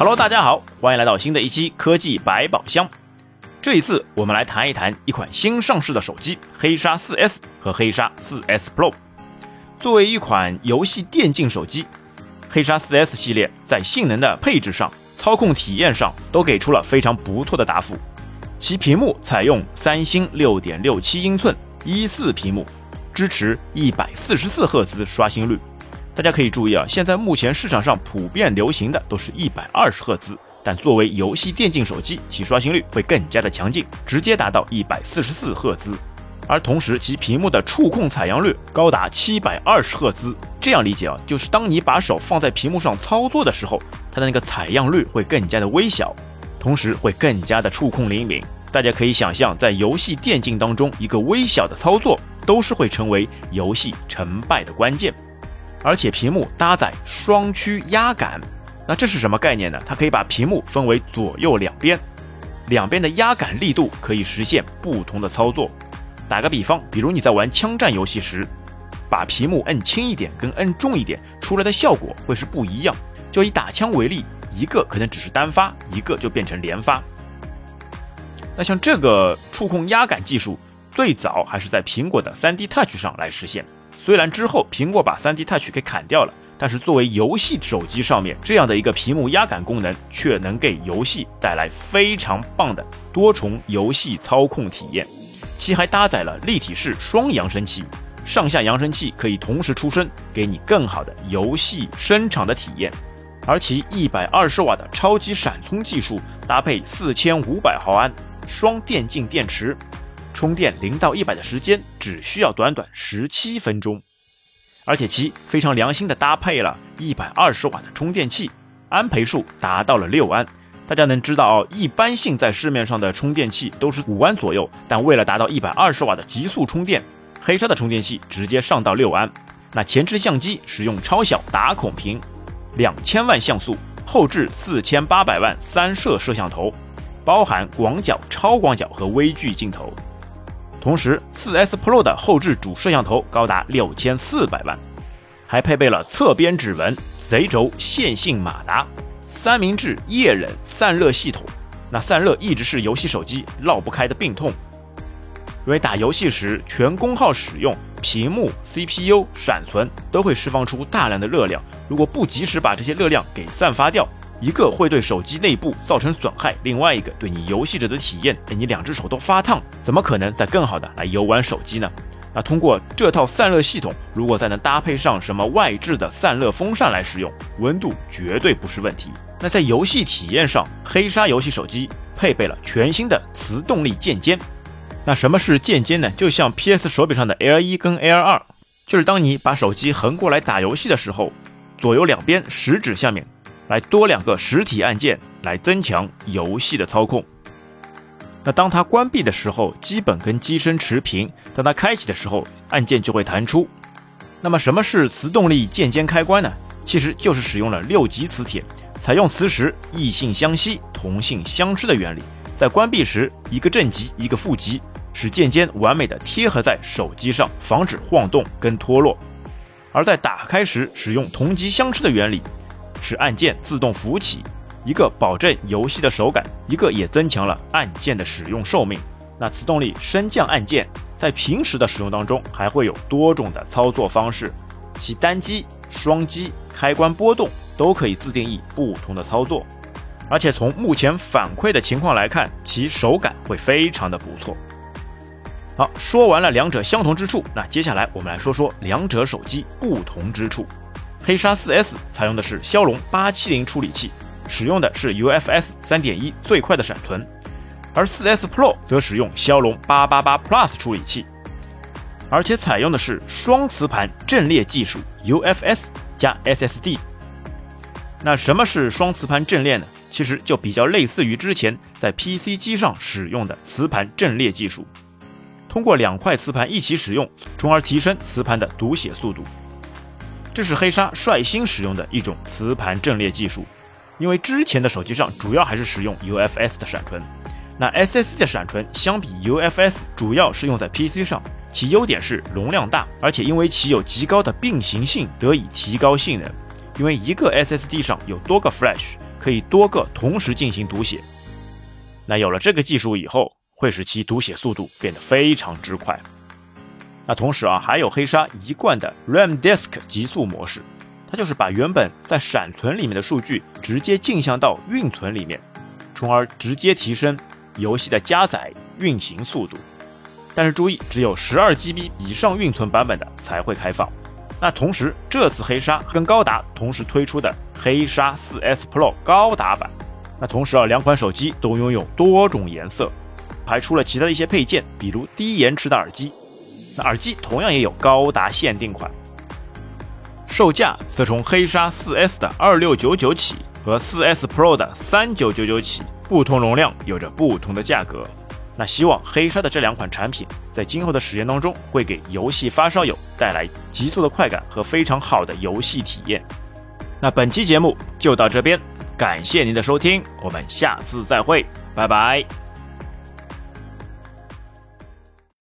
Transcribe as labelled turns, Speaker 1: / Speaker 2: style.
Speaker 1: Hello，大家好，欢迎来到新的一期科技百宝箱。这一次我们来谈一谈一款新上市的手机黑鲨 4S 和黑鲨 4S Pro。作为一款游戏电竞手机，黑鲨 4S 系列在性能的配置上、操控体验上都给出了非常不错的答复。其屏幕采用三星6.67英寸一四屏幕，支持144赫兹刷新率。大家可以注意啊，现在目前市场上普遍流行的都是一百二十赫兹，但作为游戏电竞手机，其刷新率会更加的强劲，直接达到一百四十四赫兹。而同时，其屏幕的触控采样率高达七百二十赫兹。这样理解啊，就是当你把手放在屏幕上操作的时候，它的那个采样率会更加的微小，同时会更加的触控灵敏。大家可以想象，在游戏电竞当中，一个微小的操作都是会成为游戏成败的关键。而且屏幕搭载双曲压感，那这是什么概念呢？它可以把屏幕分为左右两边，两边的压感力度可以实现不同的操作。打个比方，比如你在玩枪战游戏时，把屏幕摁轻一点跟摁重一点，出来的效果会是不一样。就以打枪为例，一个可能只是单发，一个就变成连发。那像这个触控压感技术，最早还是在苹果的 3D Touch 上来实现。虽然之后苹果把 3D Touch 给砍掉了，但是作为游戏手机上面这样的一个屏幕压感功能，却能给游戏带来非常棒的多重游戏操控体验。其还搭载了立体式双扬声器，上下扬声器可以同时出声，给你更好的游戏声场的体验。而其120瓦的超级闪充技术，搭配4500毫安双电竞电池。充电零到一百的时间只需要短短十七分钟，而且其非常良心的搭配了一百二十瓦的充电器，安培数达到了六安。大家能知道哦，一般性在市面上的充电器都是五安左右，但为了达到一百二十瓦的极速充电，黑鲨的充电器直接上到六安。那前置相机使用超小打孔屏，两千万像素，后置四千八百万三摄摄像头，包含广角、超广角和微距镜头。同时，4S Pro 的后置主摄像头高达六千四百万，还配备了侧边指纹、贼轴线性马达、三明治液冷散热系统。那散热一直是游戏手机绕不开的病痛，因为打游戏时全功耗使用，屏幕、CPU、闪存都会释放出大量的热量，如果不及时把这些热量给散发掉。一个会对手机内部造成损害，另外一个对你游戏者的体验，哎，你两只手都发烫，怎么可能再更好的来游玩手机呢？那通过这套散热系统，如果再能搭配上什么外置的散热风扇来使用，温度绝对不是问题。那在游戏体验上，黑鲨游戏手机配备了全新的磁动力键尖。那什么是键尖呢？就像 PS 手柄上的 L 一跟 L 二，就是当你把手机横过来打游戏的时候，左右两边食指下面。来多两个实体按键来增强游戏的操控。那当它关闭的时候，基本跟机身持平；当它开启的时候，按键就会弹出。那么什么是磁动力键尖开关呢？其实就是使用了六级磁铁，采用磁石异性相吸、同性相斥的原理，在关闭时一个正极一个负极，使键尖完美的贴合在手机上，防止晃动跟脱落；而在打开时使用同极相斥的原理。使按键自动浮起，一个保证游戏的手感，一个也增强了按键的使用寿命。那磁动力升降按键在平时的使用当中还会有多种的操作方式，其单击、双击、开关波动都可以自定义不同的操作。而且从目前反馈的情况来看，其手感会非常的不错。好，说完了两者相同之处，那接下来我们来说说两者手机不同之处。黑鲨 4S 采用的是骁龙八七零处理器，使用的是 UFS 三点一最快的闪存，而 4S Pro 则使用骁龙八八八 Plus 处理器，而且采用的是双磁盘阵列技术 UFS 加 SSD。那什么是双磁盘阵列呢？其实就比较类似于之前在 PC 机上使用的磁盘阵列技术，通过两块磁盘一起使用，从而提升磁盘的读写速度。这是黑鲨率先使用的一种磁盘阵列技术，因为之前的手机上主要还是使用 UFS 的闪存，那 SSD 的闪存相比 UFS 主要是用在 PC 上，其优点是容量大，而且因为其有极高的并行性，得以提高性能。因为一个 SSD 上有多个 Flash，可以多个同时进行读写。那有了这个技术以后，会使其读写速度变得非常之快。那同时啊，还有黑鲨一贯的 RAM Disk 极速模式，它就是把原本在闪存里面的数据直接镜像到运存里面，从而直接提升游戏的加载运行速度。但是注意，只有十二 GB 以上运存版本的才会开放。那同时，这次黑鲨跟高达同时推出的黑鲨 4S Pro 高达版，那同时啊，两款手机都拥有多种颜色，还出了其他的一些配件，比如低延迟的耳机。那耳机同样也有高达限定款，售价则从黑鲨 4S 的二六九九起和 4S Pro 的三九九九起，不同容量有着不同的价格。那希望黑鲨的这两款产品在今后的实验当中，会给游戏发烧友带来急速的快感和非常好的游戏体验。那本期节目就到这边，感谢您的收听，我们下次再会，拜拜。